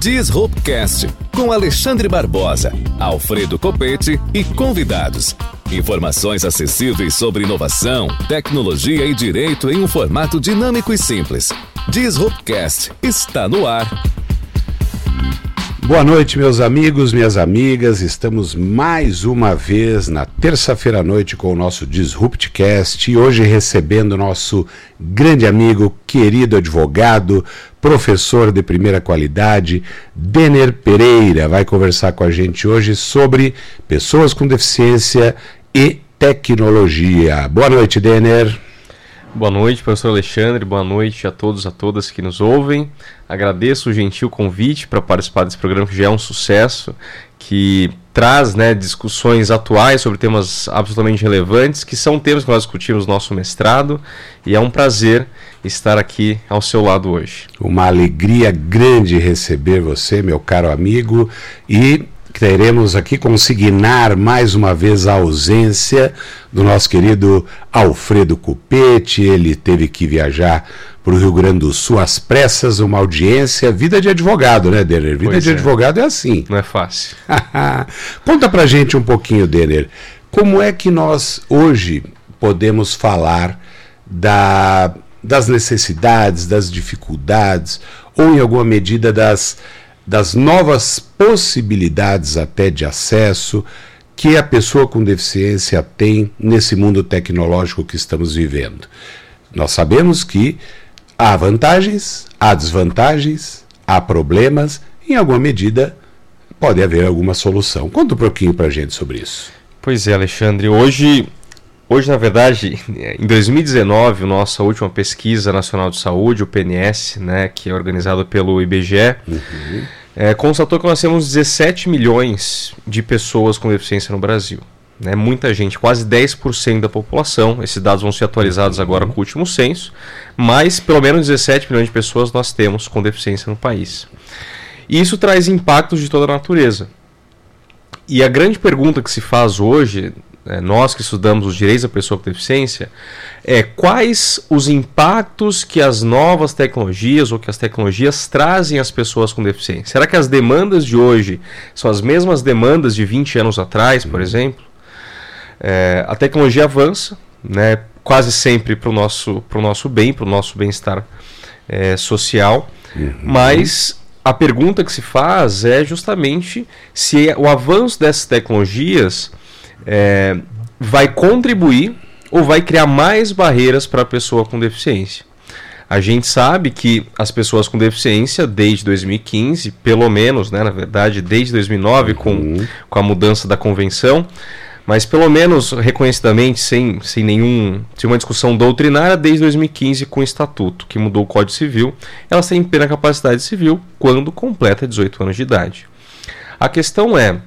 Disruptcast com Alexandre Barbosa, Alfredo Copete e convidados. Informações acessíveis sobre inovação, tecnologia e direito em um formato dinâmico e simples. Disruptcast está no ar. Boa noite, meus amigos, minhas amigas. Estamos mais uma vez na terça-feira à noite com o nosso Disruptcast e hoje recebendo nosso grande amigo, querido advogado, professor de primeira qualidade, Denner Pereira. Vai conversar com a gente hoje sobre pessoas com deficiência e tecnologia. Boa noite, Denner. Boa noite, professor Alexandre. Boa noite a todos, a todas que nos ouvem. Agradeço o gentil convite para participar desse programa que já é um sucesso, que traz né, discussões atuais sobre temas absolutamente relevantes, que são temas que nós discutimos no nosso mestrado, e é um prazer estar aqui ao seu lado hoje. Uma alegria grande receber você, meu caro amigo, e Queremos aqui consignar mais uma vez a ausência do nosso querido Alfredo Cupete. Ele teve que viajar para o Rio Grande do Sul às pressas, uma audiência, vida de advogado, né, Denner? Vida pois de é. advogado é assim. Não é fácil. Conta pra gente um pouquinho, Denner, como é que nós hoje podemos falar da, das necessidades, das dificuldades, ou em alguma medida das das novas possibilidades até de acesso que a pessoa com deficiência tem nesse mundo tecnológico que estamos vivendo. Nós sabemos que há vantagens, há desvantagens, há problemas, em alguma medida pode haver alguma solução. Conta um pouquinho para a gente sobre isso. Pois é, Alexandre. Hoje Hoje, na verdade, em 2019, nossa última pesquisa nacional de saúde, o PNS, né, que é organizado pelo IBGE, uhum. é, constatou que nós temos 17 milhões de pessoas com deficiência no Brasil. Né, muita gente, quase 10% da população. Esses dados vão ser atualizados uhum. agora com o último censo, mas pelo menos 17 milhões de pessoas nós temos com deficiência no país. E isso traz impactos de toda a natureza. E a grande pergunta que se faz hoje é, nós que estudamos os direitos da pessoa com deficiência, é quais os impactos que as novas tecnologias ou que as tecnologias trazem às pessoas com deficiência. Será que as demandas de hoje são as mesmas demandas de 20 anos atrás, por exemplo? É, a tecnologia avança, né, quase sempre para o nosso, nosso bem, para o nosso bem-estar é, social, uhum. mas a pergunta que se faz é justamente se o avanço dessas tecnologias é, vai contribuir ou vai criar mais barreiras para a pessoa com deficiência. A gente sabe que as pessoas com deficiência, desde 2015, pelo menos, né, na verdade, desde 2009, com, uhum. com a mudança da convenção, mas pelo menos reconhecidamente, sem, sem nenhum, sem uma discussão doutrinária, desde 2015 com o Estatuto, que mudou o Código Civil, elas têm plena capacidade civil quando completa 18 anos de idade. A questão é,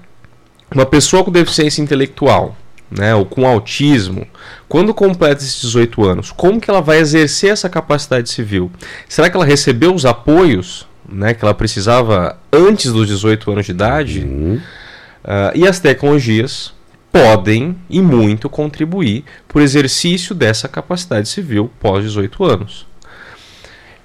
uma pessoa com deficiência intelectual, né, ou com autismo, quando completa esses 18 anos, como que ela vai exercer essa capacidade civil? Será que ela recebeu os apoios né, que ela precisava antes dos 18 anos de idade? Uhum. Uh, e as tecnologias podem e muito contribuir o exercício dessa capacidade civil pós 18 anos.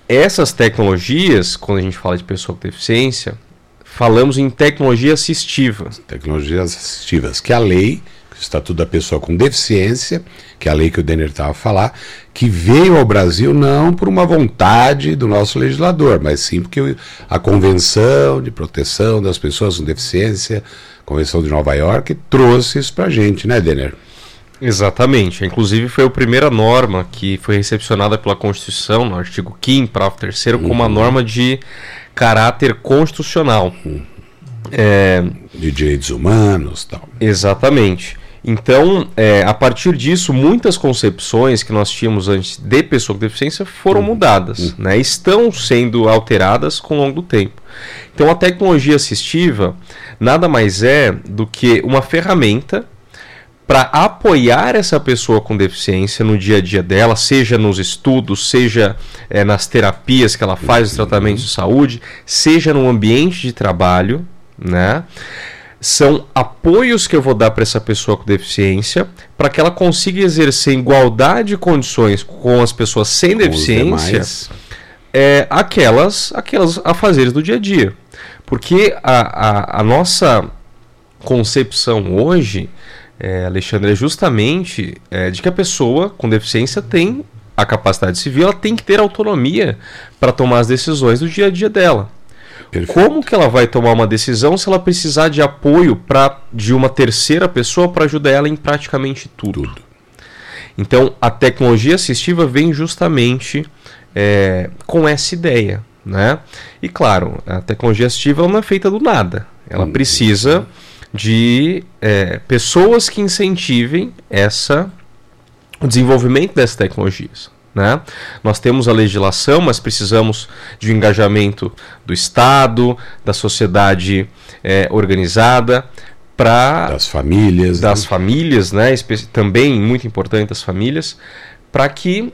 Essas tecnologias, quando a gente fala de pessoa com deficiência, falamos em tecnologia assistiva. Tecnologias assistivas, que é a lei, o Estatuto da Pessoa com Deficiência, que é a lei que o Denner estava a falar, que veio ao Brasil não por uma vontade do nosso legislador, mas sim porque a Convenção de Proteção das Pessoas com Deficiência, Convenção de Nova York, trouxe isso para a gente, né, Denner? Exatamente. Inclusive foi a primeira norma que foi recepcionada pela Constituição, no artigo 5 parágrafo 3 uhum. como uma norma de caráter constitucional. É, de direitos humanos tal. Exatamente. Então, é, a partir disso, muitas concepções que nós tínhamos antes de pessoa com deficiência foram uhum. mudadas, uhum. né? estão sendo alteradas com o longo do tempo. Então, a tecnologia assistiva nada mais é do que uma ferramenta para apoiar essa pessoa com deficiência no dia a dia dela, seja nos estudos, seja é, nas terapias que ela faz, os tratamentos de saúde, seja no ambiente de trabalho, né? São apoios que eu vou dar para essa pessoa com deficiência para que ela consiga exercer igualdade de condições com as pessoas sem com deficiência é, aquelas, aquelas afazeres do dia a dia. Porque a, a, a nossa concepção hoje, é, Alexandre, é justamente é, de que a pessoa com deficiência tem a capacidade civil, ela tem que ter autonomia para tomar as decisões do dia a dia dela. Perfeito. Como que ela vai tomar uma decisão se ela precisar de apoio pra, de uma terceira pessoa para ajudar ela em praticamente tudo? tudo. Então, a tecnologia assistiva vem justamente é, com essa ideia. Né? E claro, a tecnologia assistiva não é feita do nada. Ela hum, precisa de é, pessoas que incentivem essa, o desenvolvimento dessas tecnologias. Né? Nós temos a legislação, mas precisamos de um engajamento do Estado, da sociedade é, organizada, para das famílias, das né? famílias, né? Também muito importante as famílias, para que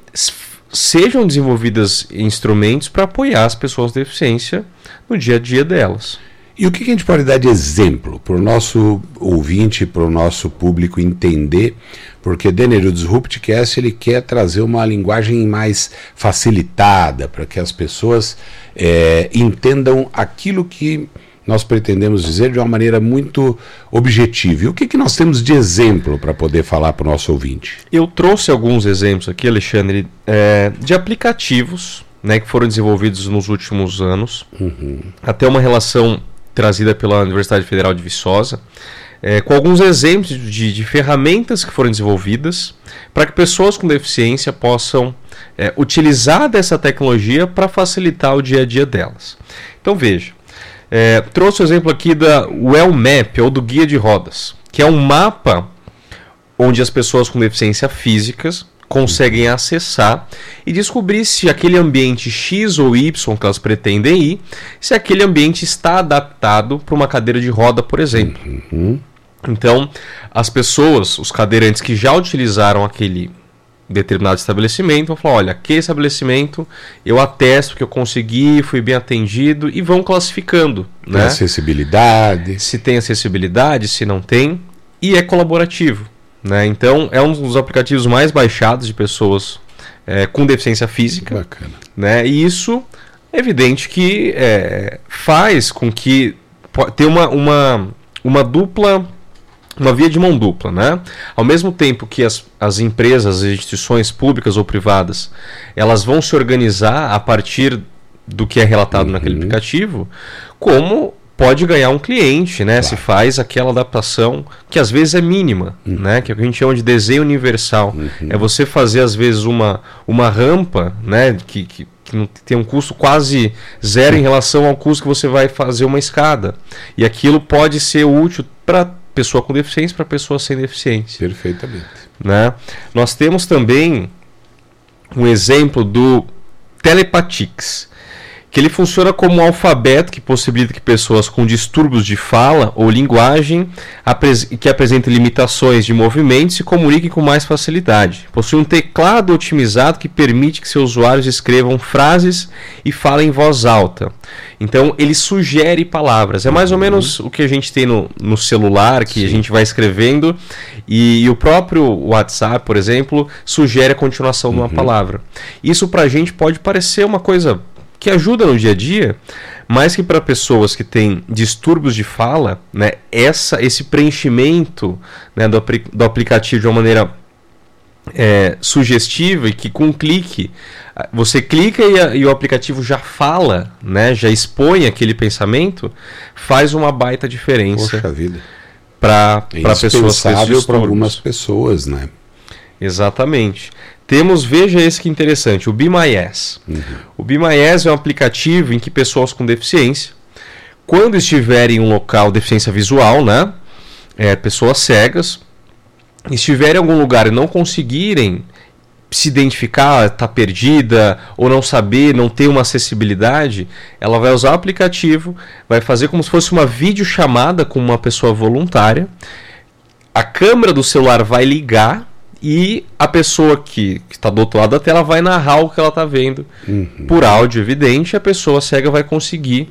sejam desenvolvidos instrumentos para apoiar as pessoas com deficiência no dia a dia delas. E o que a gente pode dar de exemplo para o nosso ouvinte, para o nosso público entender? Porque Denner, o Disruptcast ele quer trazer uma linguagem mais facilitada para que as pessoas é, entendam aquilo que nós pretendemos dizer de uma maneira muito objetiva. E o que, que nós temos de exemplo para poder falar para o nosso ouvinte? Eu trouxe alguns exemplos aqui, Alexandre, é, de aplicativos né, que foram desenvolvidos nos últimos anos. Uhum. Até uma relação trazida pela Universidade Federal de Viçosa, é, com alguns exemplos de, de, ferramentas que foram desenvolvidas para que pessoas com deficiência possam é, utilizar dessa tecnologia para facilitar o dia a dia delas. Então veja, é, trouxe o exemplo aqui da Well Map, ou do Guia de Rodas, que é um mapa onde as pessoas com deficiência físicas conseguem acessar e descobrir se aquele ambiente X ou Y que elas pretendem ir, se aquele ambiente está adaptado para uma cadeira de roda, por exemplo. Uhum. Então, as pessoas, os cadeirantes que já utilizaram aquele determinado estabelecimento, vão falar: olha, aquele estabelecimento eu atesto que eu consegui, fui bem atendido e vão classificando. Tem né? acessibilidade. Se tem acessibilidade, se não tem. E é colaborativo. Né? Então, é um dos aplicativos mais baixados de pessoas é, com deficiência física. Bacana. Né? E isso é evidente que é, faz com que tenha uma, uma, uma dupla uma via de mão dupla, né? Ao mesmo tempo que as, as empresas, as instituições públicas ou privadas, elas vão se organizar a partir do que é relatado uhum. naquele aplicativo, como pode ganhar um cliente, né? Claro. Se faz aquela adaptação que às vezes é mínima, uhum. né? Que é o que a gente chama de desenho universal. Uhum. É você fazer às vezes uma, uma rampa, né? Que, que, que tem um custo quase zero em relação ao custo que você vai fazer uma escada. E aquilo pode ser útil para pessoa com deficiência para pessoa sem deficiência. Perfeitamente. Né? Nós temos também um exemplo do Telepatix, que ele funciona como um alfabeto que possibilita que pessoas com distúrbios de fala ou linguagem que apresentem limitações de movimento se comuniquem com mais facilidade. Possui um teclado otimizado que permite que seus usuários escrevam frases e falem em voz alta. Então ele sugere palavras. É mais ou menos o que a gente tem no, no celular, que Sim. a gente vai escrevendo, e, e, o próprio WhatsApp, por exemplo, sugere a continuação uhum. de uma uhum. palavra. Isso para a gente pode parecer uma coisa que ajuda no dia a dia, mas que para pessoas que têm distúrbios de fala, né, essa, esse preenchimento né, do, do aplicativo de uma maneira é, sugestiva e que com um clique você clica e, a, e, o aplicativo já fala, né, já expõe aquele pensamento, faz uma baita diferença. Poxa vida. Para é pessoas para algumas pessoas, né? Exatamente. Temos, veja esse que interessante, o Be My Yes. Uhum. O Be My Yes é um aplicativo em que pessoas com deficiência, quando estiverem em um local de deficiência visual, né, é, pessoas cegas, estiverem em algum lugar e não conseguirem se identificar, está perdida ou não saber, não ter uma acessibilidade, ela vai usar o aplicativo, vai fazer como se fosse uma videochamada com uma pessoa voluntária. A câmera do celular vai ligar e a pessoa que está do outro lado da tela vai narrar o que ela está vendo uhum. por áudio, evidente, a pessoa cega vai conseguir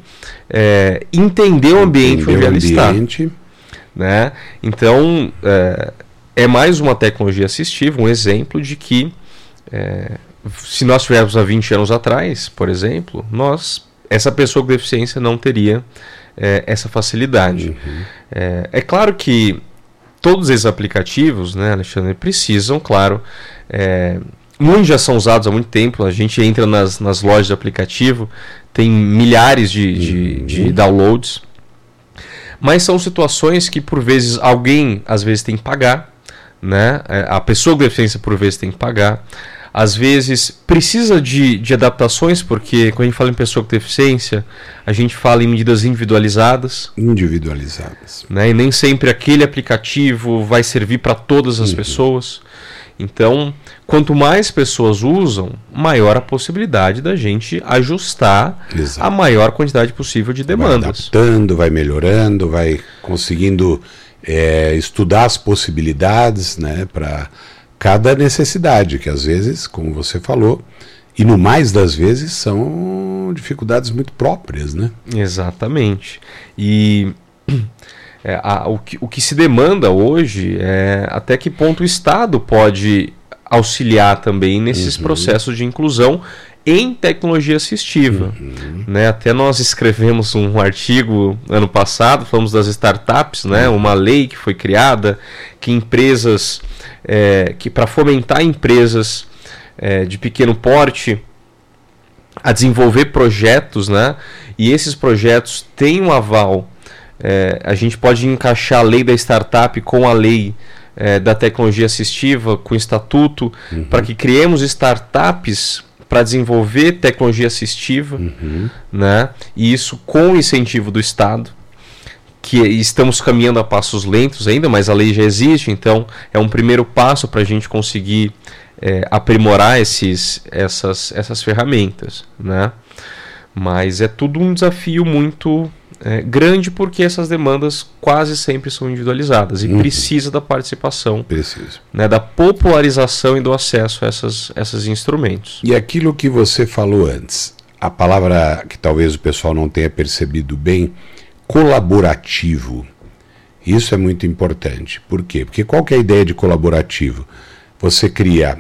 é, entender o ambiente entender onde ela ambiente. está. Né? Então, é, é, mais uma tecnologia assistiva, um exemplo de que é, se nós tivéssemos há 20 anos atrás, por exemplo, nós, essa pessoa com deficiência não teria essa facilidade. Uhum. É, claro que todos esses aplicativos, né, Alexandre, precisam, claro, é, muitos já são usados há muito tempo. A gente entra nas, nas lojas de aplicativo, tem milhares de, de, uhum. de downloads. Mas são situações que, por vezes, alguém às vezes tem que pagar, né? É, a pessoa com deficiência, por vezes, tem que pagar. Às vezes precisa de, de adaptações, porque quando a gente fala em pessoa com deficiência, a gente fala em medidas individualizadas. Individualizadas. Né? E nem sempre aquele aplicativo vai servir para todas as uhum. pessoas. Então, quanto mais pessoas usam, maior a possibilidade da gente ajustar Exato. a maior quantidade possível de demandas. Vai adaptando, vai melhorando, vai conseguindo é, estudar as possibilidades né, para cada necessidade, que às vezes, como você falou, e no mais das vezes são dificuldades muito próprias, né? Exatamente. E é, a, o, que, o que se demanda hoje é até que ponto o Estado pode auxiliar também nesses uhum. processos de inclusão em tecnologia assistiva. Uhum. Né? Até nós escrevemos um artigo ano passado, falamos das startups, né? Uhum. uma lei que foi criada que empresas é, que para fomentar empresas é, de pequeno porte a desenvolver projetos, né? E esses projetos têm um aval. É, a gente pode encaixar a lei da startup com a lei é, da tecnologia assistiva, com o estatuto, uhum. para que criemos startups para desenvolver tecnologia assistiva, uhum. né? E isso com o incentivo do Estado que estamos caminhando a passos lentos ainda, mas a lei já existe, então é um primeiro passo para a gente conseguir é, aprimorar esses, essas, essas ferramentas, né? Mas é tudo um desafio muito é, grande porque essas demandas quase sempre são individualizadas e uhum. precisa da participação, precisa. Né, da popularização e do acesso a essas, esses instrumentos. E aquilo que você falou antes, a palavra que talvez o pessoal não tenha percebido bem, colaborativo. Isso é muito importante. Por quê? Porque qual que é a ideia de colaborativo? Você cria,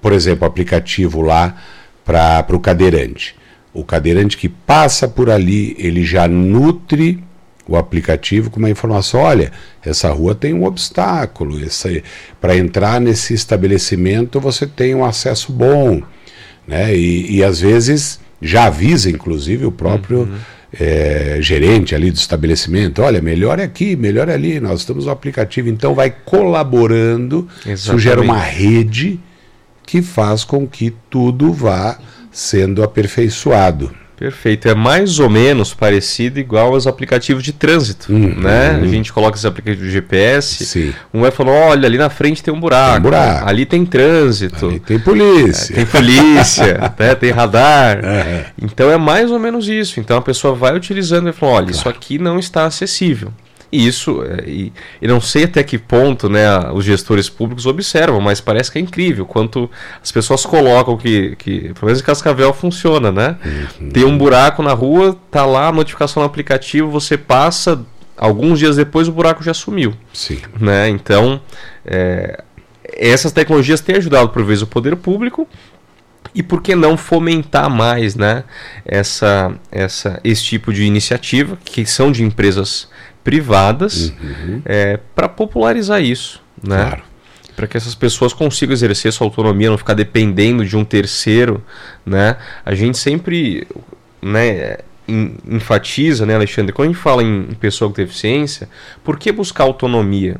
por exemplo, o aplicativo lá para o cadeirante. O cadeirante que passa por ali, ele já nutre o aplicativo com uma informação: olha, essa rua tem um obstáculo, para entrar nesse estabelecimento você tem um acesso bom. Né? E, e às vezes já avisa, inclusive, o próprio. Uhum é, gerente ali do estabelecimento, olha, melhor é aqui, melhor é ali, nós estamos no aplicativo, então vai colaborando, Exatamente. isso gera uma rede que faz com que tudo vá sendo aperfeiçoado. Perfeito. É mais ou menos parecido igual aos aplicativos de trânsito, uhum. né? A gente coloca esses aplicativos de GPS, Sim. um vai falando, olha, ali na frente tem um buraco, tem um buraco. ali tem trânsito. Ali tem polícia. É, tem polícia, né? tem radar. Uhum. Então é mais ou menos isso. Então a pessoa vai utilizando e fala, olha, claro. isso aqui não está acessível. E isso, é, e, e não sei até que ponto né, os gestores públicos observam, mas parece que é incrível quanto as pessoas colocam que, que pelo menos em Cascavel funciona, né? Uhum. Tem um buraco na rua, tá lá a notificação no aplicativo, você passa, alguns dias depois o buraco já sumiu. Sim. Né? Então, é, essas tecnologias têm ajudado, por vezes, o poder público e por que não fomentar mais né, essa, essa, esse tipo de iniciativa, que são de empresas privadas uhum. é, para popularizar isso, né? Claro. Para que essas pessoas consigam exercer sua autonomia, não ficar dependendo de um terceiro, né? A gente sempre, né, enfatiza, né, Alexandre, quando a gente fala em pessoa com deficiência, por que buscar autonomia?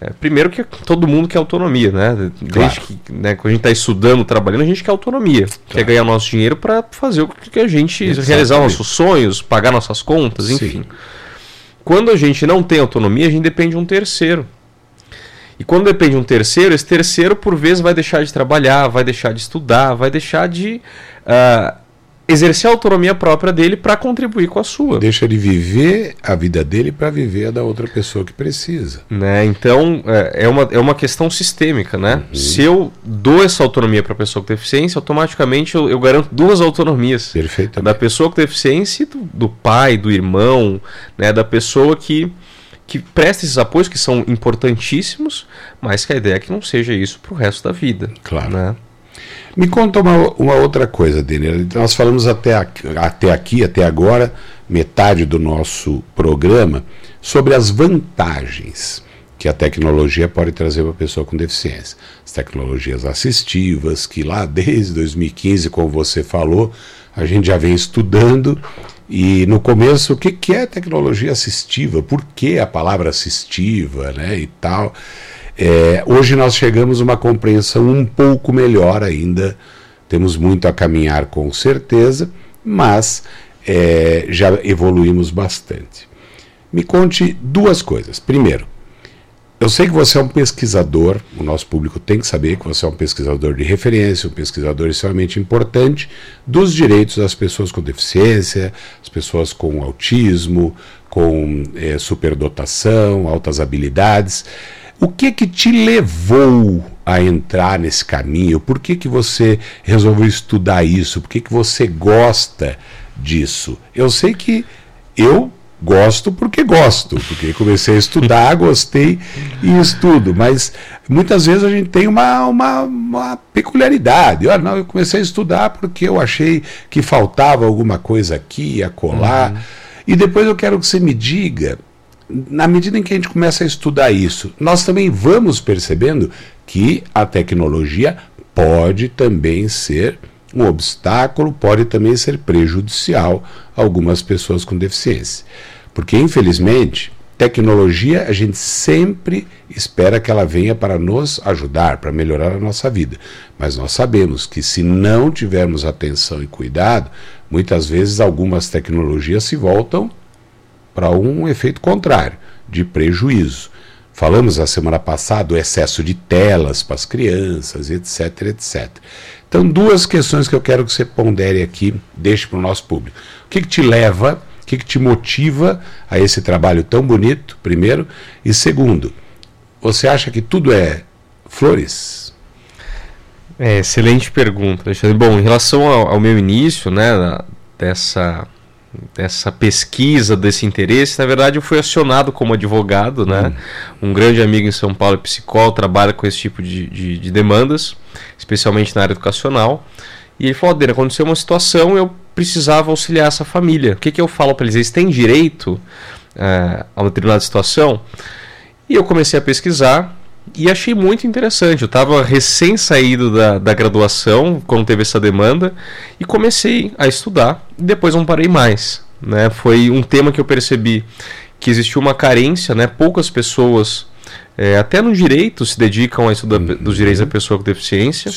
É, primeiro que todo mundo quer autonomia, né? Desde claro. que né, quando a gente está estudando, trabalhando, a gente quer autonomia. Claro. Quer ganhar nosso dinheiro para fazer o que a gente Exatamente. realizar nossos sonhos, pagar nossas contas, enfim. Sim. Quando a gente não tem autonomia, a gente depende de um terceiro. E quando depende de um terceiro, esse terceiro, por vezes, vai deixar de trabalhar, vai deixar de estudar, vai deixar de uh, exercer a autonomia própria dele para contribuir com a sua. Deixa de viver a vida dele para viver a da outra pessoa que precisa. Né? Então é, é, uma, é uma questão sistêmica. Né? Uhum. Se eu dou essa autonomia para a pessoa com deficiência, automaticamente eu, eu, garanto duas autonomias. Perfeito. Da pessoa com deficiência e do, do pai, do irmão, né? da pessoa que que presta esses apoios que são importantíssimos, mas que a ideia é que não seja isso para o resto da vida. Claro. Né? Me conta uma, uma outra coisa, Denner. Nós falamos até aqui, até aqui, até agora, metade do nosso programa, sobre as vantagens que a tecnologia pode trazer para a pessoa com deficiência. As tecnologias assistivas, que lá desde 2015, como você falou, a gente já vem estudando. E no começo, o que, que é tecnologia assistiva? Por que a palavra assistiva né, e tal? É, hoje nós chegamos a uma compreensão um pouco melhor ainda. Temos muito a caminhar com certeza, mas é, já evoluímos bastante. Me conte duas coisas. Primeiro, eu sei que você é um pesquisador, o nosso público tem que saber que você é um pesquisador de referência, um pesquisador extremamente importante dos direitos das pessoas com deficiência, as pessoas com autismo, com é, superdotação, altas habilidades. O que que te levou a entrar nesse caminho? Por que, que você resolveu estudar isso? Por que, que você gosta disso? Eu sei que eu Gosto porque gosto, porque comecei a estudar, gostei e estudo, mas muitas vezes a gente tem uma, uma, uma peculiaridade. Eu, não, eu comecei a estudar porque eu achei que faltava alguma coisa aqui, a colar. Uhum. E depois eu quero que você me diga, na medida em que a gente começa a estudar isso, nós também vamos percebendo que a tecnologia pode também ser um obstáculo, pode também ser prejudicial a algumas pessoas com deficiência. Porque, infelizmente, tecnologia a gente sempre espera que ela venha para nos ajudar, para melhorar a nossa vida. Mas nós sabemos que se não tivermos atenção e cuidado, muitas vezes algumas tecnologias se voltam para um efeito contrário, de prejuízo. Falamos a semana passada do excesso de telas para as crianças, etc, etc. Então, duas questões que eu quero que você pondere aqui, deixe para o nosso público. O que, que te leva o que, que te motiva a esse trabalho tão bonito, primeiro? E segundo, você acha que tudo é flores? É, excelente pergunta, Alexandre. Bom, em relação ao, ao meu início, né, dessa, dessa pesquisa, desse interesse, na verdade eu fui acionado como advogado, né? Hum. Um grande amigo em São Paulo, psicólogo, trabalha com esse tipo de, de, de demandas, especialmente na área educacional. E ele falou, Dena, aconteceu uma situação, eu precisava auxiliar essa família. O que, que eu falo para eles? Eles têm direito é, a uma determinada situação? E eu comecei a pesquisar e achei muito interessante. Eu estava recém saído da, da graduação, quando teve essa demanda, e comecei a estudar. E depois não parei mais. Né? Foi um tema que eu percebi que existiu uma carência, né? poucas pessoas, é, até no direito, se dedicam a estudar uhum. dos direitos da pessoa com deficiência.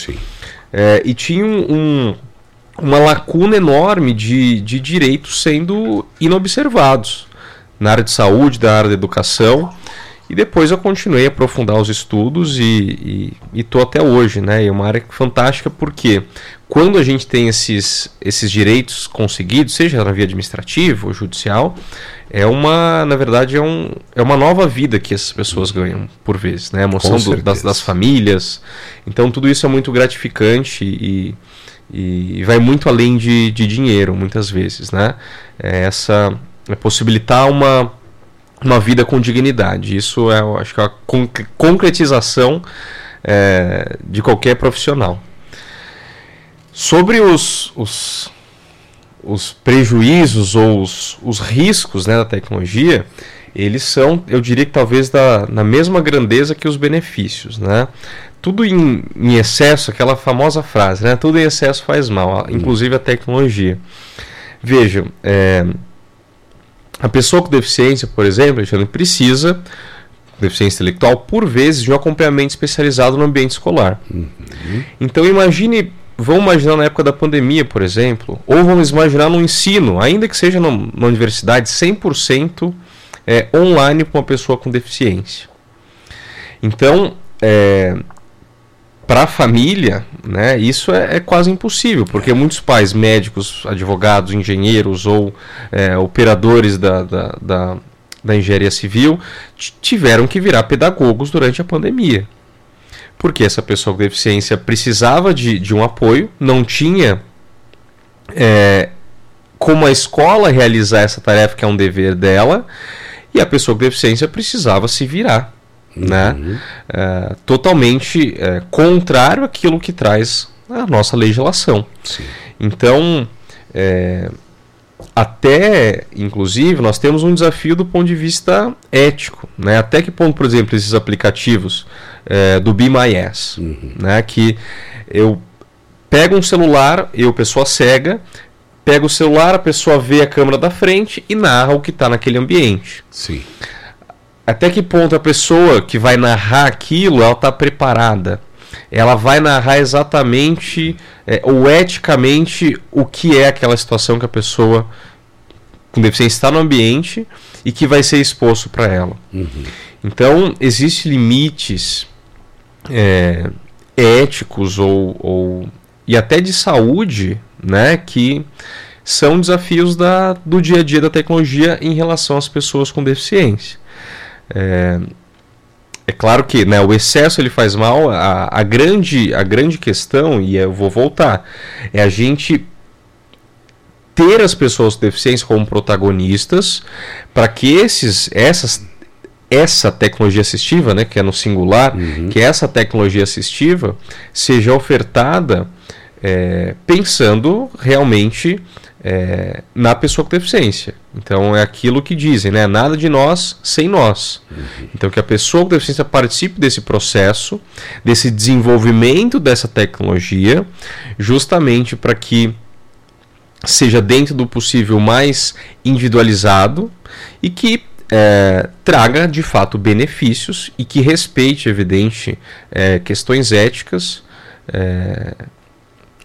É, e tinha um, um uma lacuna enorme de, de direitos sendo inobservados na área de saúde, da área da educação. E depois eu continuei a aprofundar os estudos e estou até hoje, né? É uma área fantástica porque quando a gente tem esses, esses direitos conseguidos, seja na via administrativa ou judicial, é uma, na verdade, é, um, é uma nova vida que essas pessoas ganham por vezes, né? A emoção do, das, das famílias. Então tudo isso é muito gratificante e, e vai muito além de, de dinheiro, muitas vezes, né? É essa é possibilitar uma, uma vida com dignidade. Isso é, eu acho que é a concretização é, de qualquer profissional. Sobre os, os, os prejuízos ou os, os riscos né, da tecnologia, eles são, eu diria que talvez da, na mesma grandeza que os benefícios. Né? tudo em, em, excesso, aquela famosa frase, né? Tudo em excesso faz mal, inclusive a tecnologia. Vejam, é, a pessoa com deficiência, por exemplo, precisa, deficiência intelectual, por vezes, de um acompanhamento especializado no ambiente escolar. Uhum. Então imagine, vamos imaginar na época da pandemia, por exemplo, ou vamos imaginar no ensino, ainda que seja no, na universidade, 100% é, online para uma pessoa com deficiência. Então, é, para a família, né, isso é, é, quase impossível, porque muitos pais, médicos, advogados, engenheiros ou é, operadores da, da, da, da engenharia civil tiveram que virar pedagogos durante a pandemia. Porque essa pessoa com deficiência precisava de, de um apoio, não tinha é, como a escola realizar essa tarefa, que é um dever dela, e a pessoa com deficiência precisava se virar né? Uhum. É, totalmente é, contrário àquilo que traz a nossa legislação. Sim. Então, é, até, inclusive, nós temos um desafio do ponto de vista ético. Né? Até que ponto, por exemplo, esses aplicativos é, do Be My Yes, uhum. né? que eu pego um celular, eu, pessoa cega, pego o celular, a pessoa vê a câmera da frente e narra o que está naquele ambiente. Sim. Até que ponto a pessoa que vai narrar aquilo, ela está preparada? Ela vai narrar exatamente é, ou eticamente o que é aquela situação que a pessoa com deficiência está no ambiente e que vai ser exposto para ela. Uhum. Então, existem limites é, éticos ou, ou, e até de saúde né, que são desafios da, do dia a dia da tecnologia em relação às pessoas com deficiência. É, é claro que né, o excesso ele faz mal. A, a, grande, a grande questão, e eu vou voltar, é a gente ter as pessoas com deficiência como protagonistas para que esses, essas, essa tecnologia assistiva, né, que é no singular, uhum. que essa tecnologia assistiva seja ofertada é, pensando realmente é, na pessoa com deficiência. Então é aquilo que dizem, né? Nada de nós sem nós. Uhum. Então que a pessoa com deficiência participe desse processo, desse desenvolvimento dessa tecnologia, justamente para que seja dentro do possível mais individualizado e que é, traga de fato benefícios e que respeite, evidente, é, questões éticas é,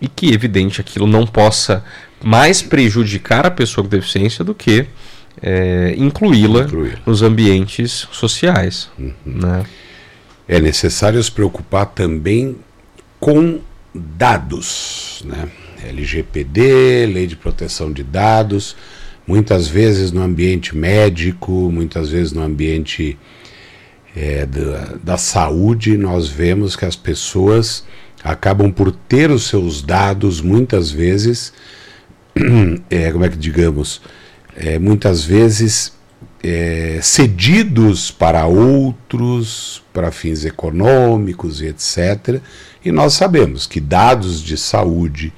e que, evidente, aquilo não possa mais prejudicar a pessoa com deficiência do que é, incluí-la nos ambientes sociais. Uhum. Né? É necessário se preocupar também com dados, né? LGPD, Lei de Proteção de Dados, muitas vezes no ambiente médico, muitas vezes no ambiente é, da, da saúde, nós vemos que as pessoas acabam por ter os seus dados muitas vezes é, como é que digamos, é, muitas vezes é, cedidos para outros, para fins econômicos e etc. E nós sabemos que dados de saúde,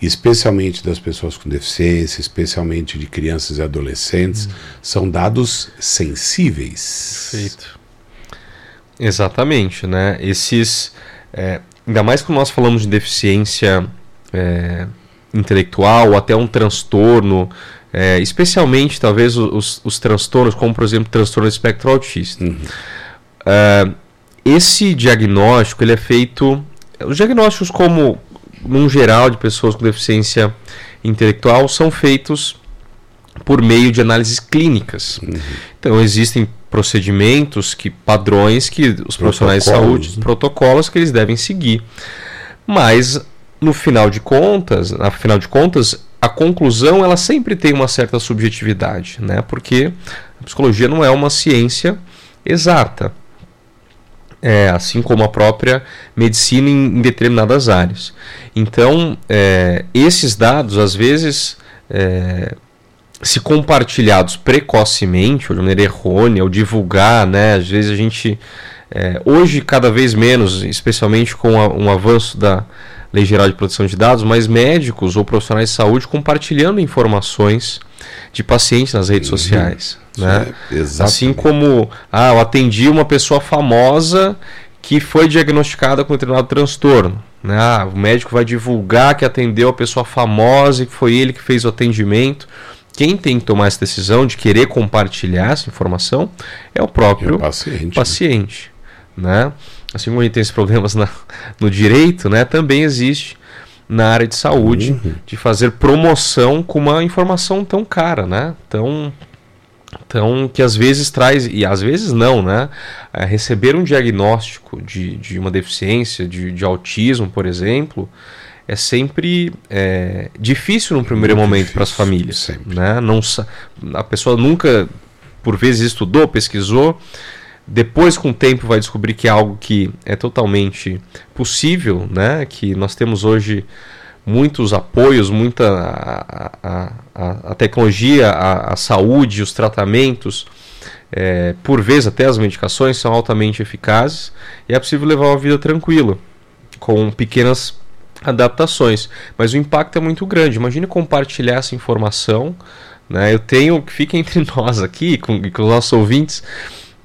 especialmente das pessoas com deficiência, especialmente de crianças e adolescentes, hum. são dados sensíveis. Perfeito. Exatamente, né? Esses, é, ainda mais quando nós falamos de deficiência é, intelectual ou até um transtorno, é, especialmente talvez os, os, transtornos, como por exemplo transtorno espectro autista. Uhum. É, esse diagnóstico ele é feito, os diagnósticos como num geral de pessoas com deficiência intelectual são feitos por meio de análises clínicas. Uhum. Então existem procedimentos que padrões que os profissionais de saúde, né? protocolos que eles devem seguir. Mas no final de contas, afinal de contas, a conclusão ela sempre tem uma certa subjetividade, né? Porque a psicologia não é uma ciência exata, é, assim como a própria medicina em, em determinadas áreas. Então, é, esses dados, às vezes, é, se compartilhados precocemente, ou de maneira errônea, ou divulgar, né? Às vezes a gente, é, hoje cada vez menos, especialmente com a, um avanço da Lei Geral de Proteção de Dados, mas médicos ou profissionais de saúde compartilhando informações de pacientes nas redes uhum. sociais. Né? É, assim como ah, eu atendi uma pessoa famosa que foi diagnosticada com um determinado transtorno. Né? Ah, o médico vai divulgar que atendeu a pessoa famosa e que foi ele que fez o atendimento. Quem tem que tomar essa decisão de querer compartilhar essa informação é o próprio é o paciente. Né? paciente né? Assim como a gente tem esses problemas na, no direito, né, também existe na área de saúde uhum. de fazer promoção com uma informação tão cara, né? Tão, tão que às vezes traz e às vezes não, né? É, receber um diagnóstico de, de uma deficiência, de, de autismo, por exemplo, é sempre é, difícil no primeiro Muito momento para as famílias, sempre. né? Não a pessoa nunca por vezes estudou, pesquisou depois, com o tempo, vai descobrir que é algo que é totalmente possível, né? Que nós temos hoje muitos apoios, muita a, a, a tecnologia, a, a, saúde, os tratamentos, é, por vezes até as medicações são altamente eficazes e é possível levar uma vida tranquila, com pequenas adaptações. Mas o impacto é muito grande. Imagine compartilhar essa informação. Né? Eu tenho, que fica entre nós aqui, com, com os nossos ouvintes,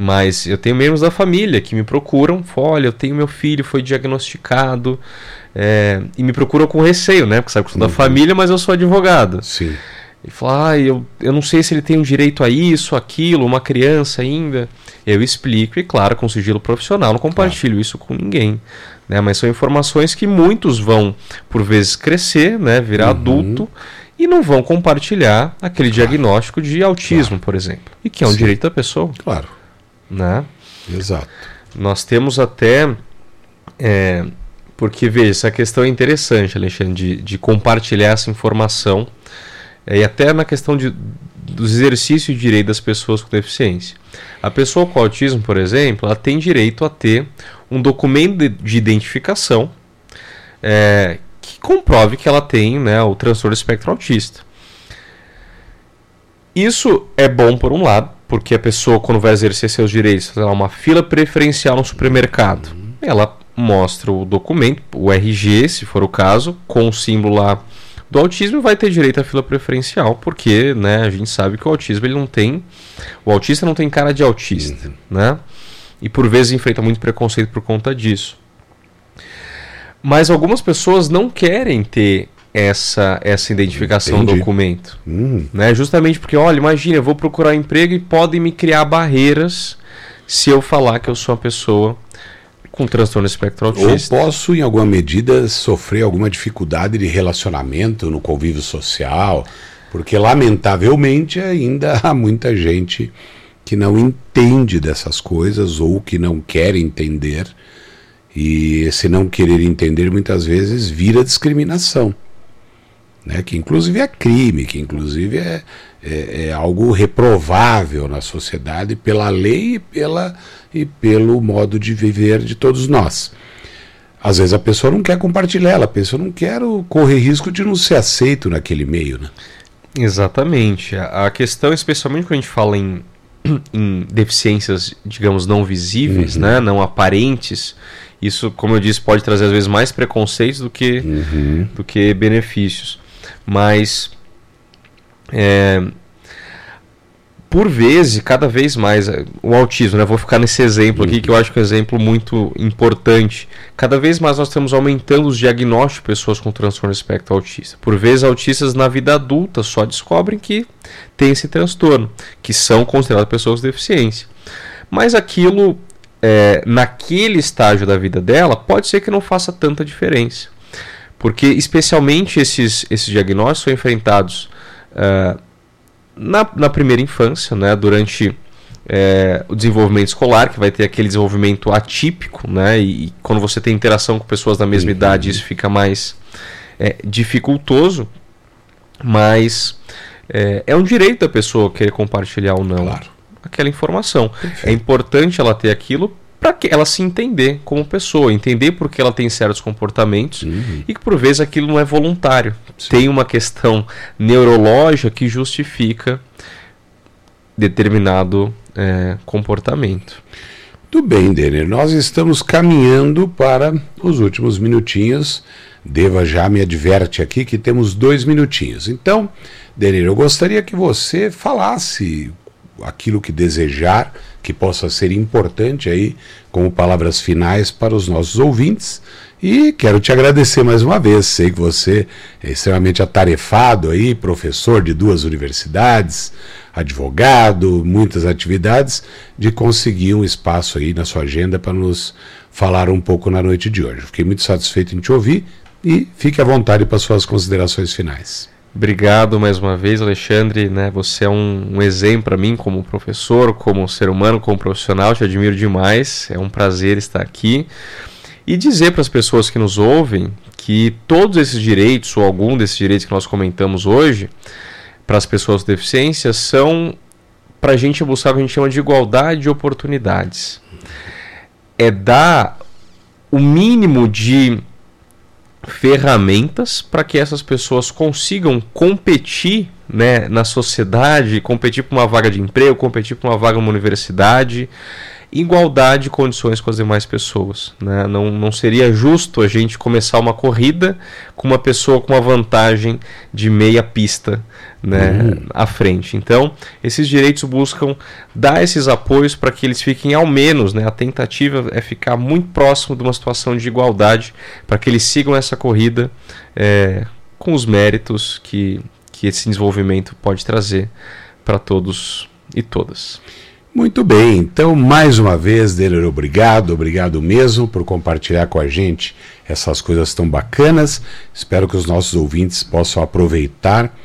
mas eu tenho membros da família que me procuram, olha, eu tenho meu filho, foi diagnosticado, é, e me procuram com receio, né? Porque sabe que eu sou uhum. da família, mas eu sou advogado. Sim. E fala, ah, eu, eu não sei se ele tem um direito a isso, aquilo, uma criança ainda. Eu explico, e claro, com sigilo profissional, não compartilho claro. isso com ninguém. Né? Mas são informações que muitos vão, por vezes, crescer, né? virar uhum. adulto, e não vão compartilhar aquele claro. diagnóstico de autismo, claro. por exemplo. E que é um Sim. direito da pessoa. Claro. Né? Exato. Nós temos até. É, porque, veja, essa questão é interessante, Alexandre, de, de compartilhar essa informação. É, e até na questão de, dos exercícios de direito das pessoas com deficiência. A pessoa com autismo, por exemplo, ela tem direito a ter um documento de, de identificação é, que comprove que ela tem né, o transtorno espectro autista. Isso é bom por um lado, porque a pessoa, quando vai exercer seus direitos, ela uma fila preferencial no supermercado. Ela mostra o documento, o RG, se for o caso, com o símbolo lá do autismo vai ter direito à fila preferencial, porque né, a gente sabe que o autismo ele não tem. O autista não tem cara de autista, uhum. né? E por vezes enfrenta muito preconceito por conta disso. Mas algumas pessoas não querem ter essa, essa identificação do documento. Hum. Né? Justamente porque, olha, imagina, eu vou procurar emprego e podem me criar barreiras se eu falar que eu sou uma pessoa com transtorno espectro autista. Ou posso, em alguma medida, sofrer alguma dificuldade de relacionamento no convívio social, porque, lamentavelmente, ainda há muita gente que não entende dessas coisas ou que não quer entender. E esse não querer entender muitas vezes vira discriminação né, que inclusive é crime, que inclusive é, é, é, algo reprovável na sociedade pela lei e, pela, e pelo modo de viver de todos nós. Às vezes a pessoa não quer compartilhar, ela pensa, eu não quero correr risco de não ser aceito naquele meio. Né? Exatamente. A questão, especialmente quando a gente fala em, em deficiências, digamos, não visíveis, uhum. né, não aparentes, isso, como eu disse, pode trazer às vezes mais preconceitos do que, uhum. do que benefícios mas é, por vezes, cada vez mais, é, o autismo, né? Vou ficar nesse exemplo aqui, que eu acho que é um exemplo muito importante. Cada vez mais nós estamos aumentando os diagnósticos de pessoas com transtorno espectro autista. Por vezes, autistas na vida adulta só descobrem que tem esse transtorno, que são consideradas pessoas com deficiência. Mas aquilo, é, naquele estágio da vida dela, pode ser que não faça tanta diferença. Porque, especialmente, esses, esses diagnósticos são enfrentados uh, na, na primeira infância, né, durante é, o desenvolvimento escolar, que vai ter aquele desenvolvimento atípico, né? E, e quando você tem interação com pessoas da mesma uhum. idade, isso fica mais é, dificultoso. Mas é, é, um direito da pessoa querer compartilhar ou não claro. aquela informação. Perfeito. É importante ela ter aquilo para que ela se entender como pessoa, entender por que ela tem certos comportamentos uhum. e que por vezes aquilo não é voluntário. Sim. Tem uma questão neurológica que justifica determinado é, comportamento. Tudo bem, Denner. Nós estamos caminhando para os últimos minutinhos. Deva já me adverte aqui que temos dois minutinhos. Então, Denner, eu gostaria que você falasse aquilo que desejar que possa ser importante aí como palavras finais para os nossos ouvintes. E quero te agradecer mais uma vez. Sei que você é extremamente atarefado aí, professor de duas universidades, advogado, muitas atividades, de conseguir um espaço aí na sua agenda para nos falar um pouco na noite de hoje. Fiquei muito satisfeito em te ouvir e fique à vontade para suas considerações finais. Obrigado mais uma vez, Alexandre. Né? Você é um, um exemplo para mim como professor, como ser humano, como profissional. Te admiro demais. É um prazer estar aqui. E dizer para as pessoas que nos ouvem que todos esses direitos, ou algum desses direitos que nós comentamos hoje, para as pessoas com deficiência, são para a gente buscar o que a gente chama de igualdade de oportunidades. É dar o mínimo de ferramentas para que essas pessoas consigam competir né, na sociedade, competir por uma vaga de emprego, competir por uma vaga numa universidade, igualdade de condições com as demais pessoas. Né? Não, não seria justo a gente começar uma corrida com uma pessoa com uma vantagem de meia pista né, uhum. à frente. Então, esses direitos buscam dar esses apoios para que eles fiquem ao menos, né, a tentativa é ficar muito próximo de uma situação de igualdade, para que eles sigam essa corrida é, com os méritos que, que esse desenvolvimento pode trazer para todos e todas. Muito bem, então mais uma vez, Deler, obrigado, obrigado mesmo por compartilhar com a gente essas coisas tão bacanas. Espero que os nossos ouvintes possam aproveitar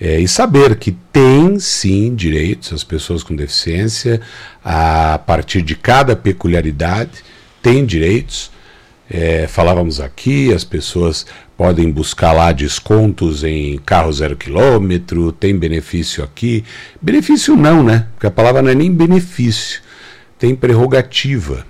é, e saber que tem sim direitos as pessoas com deficiência, a partir de cada peculiaridade, tem direitos. É, falávamos aqui, as pessoas podem buscar lá descontos em carro zero quilômetro, tem benefício aqui. Benefício não, né? Porque a palavra não é nem benefício, tem prerrogativa.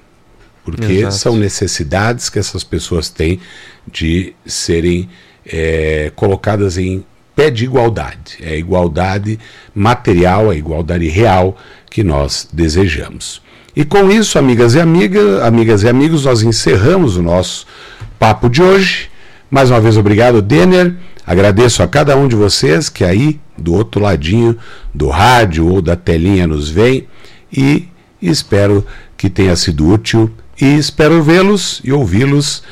Porque Exato. são necessidades que essas pessoas têm de serem é, colocadas em pé de igualdade. É a igualdade material, a igualdade real que nós desejamos. E com isso, amigas e amigas, amigas e amigos, nós encerramos o nosso papo de hoje. Mais uma vez, obrigado, Denner. Agradeço a cada um de vocês que aí do outro ladinho do rádio ou da telinha nos vem e espero que tenha sido útil e espero vê-los e ouvi-los.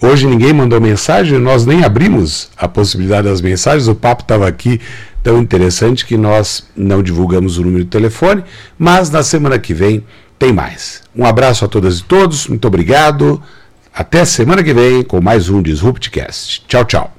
Hoje ninguém mandou mensagem, nós nem abrimos a possibilidade das mensagens, o papo estava aqui tão interessante que nós não divulgamos o número de telefone, mas na semana que vem tem mais. Um abraço a todas e todos, muito obrigado. Até semana que vem com mais um Disruptcast. Tchau, tchau.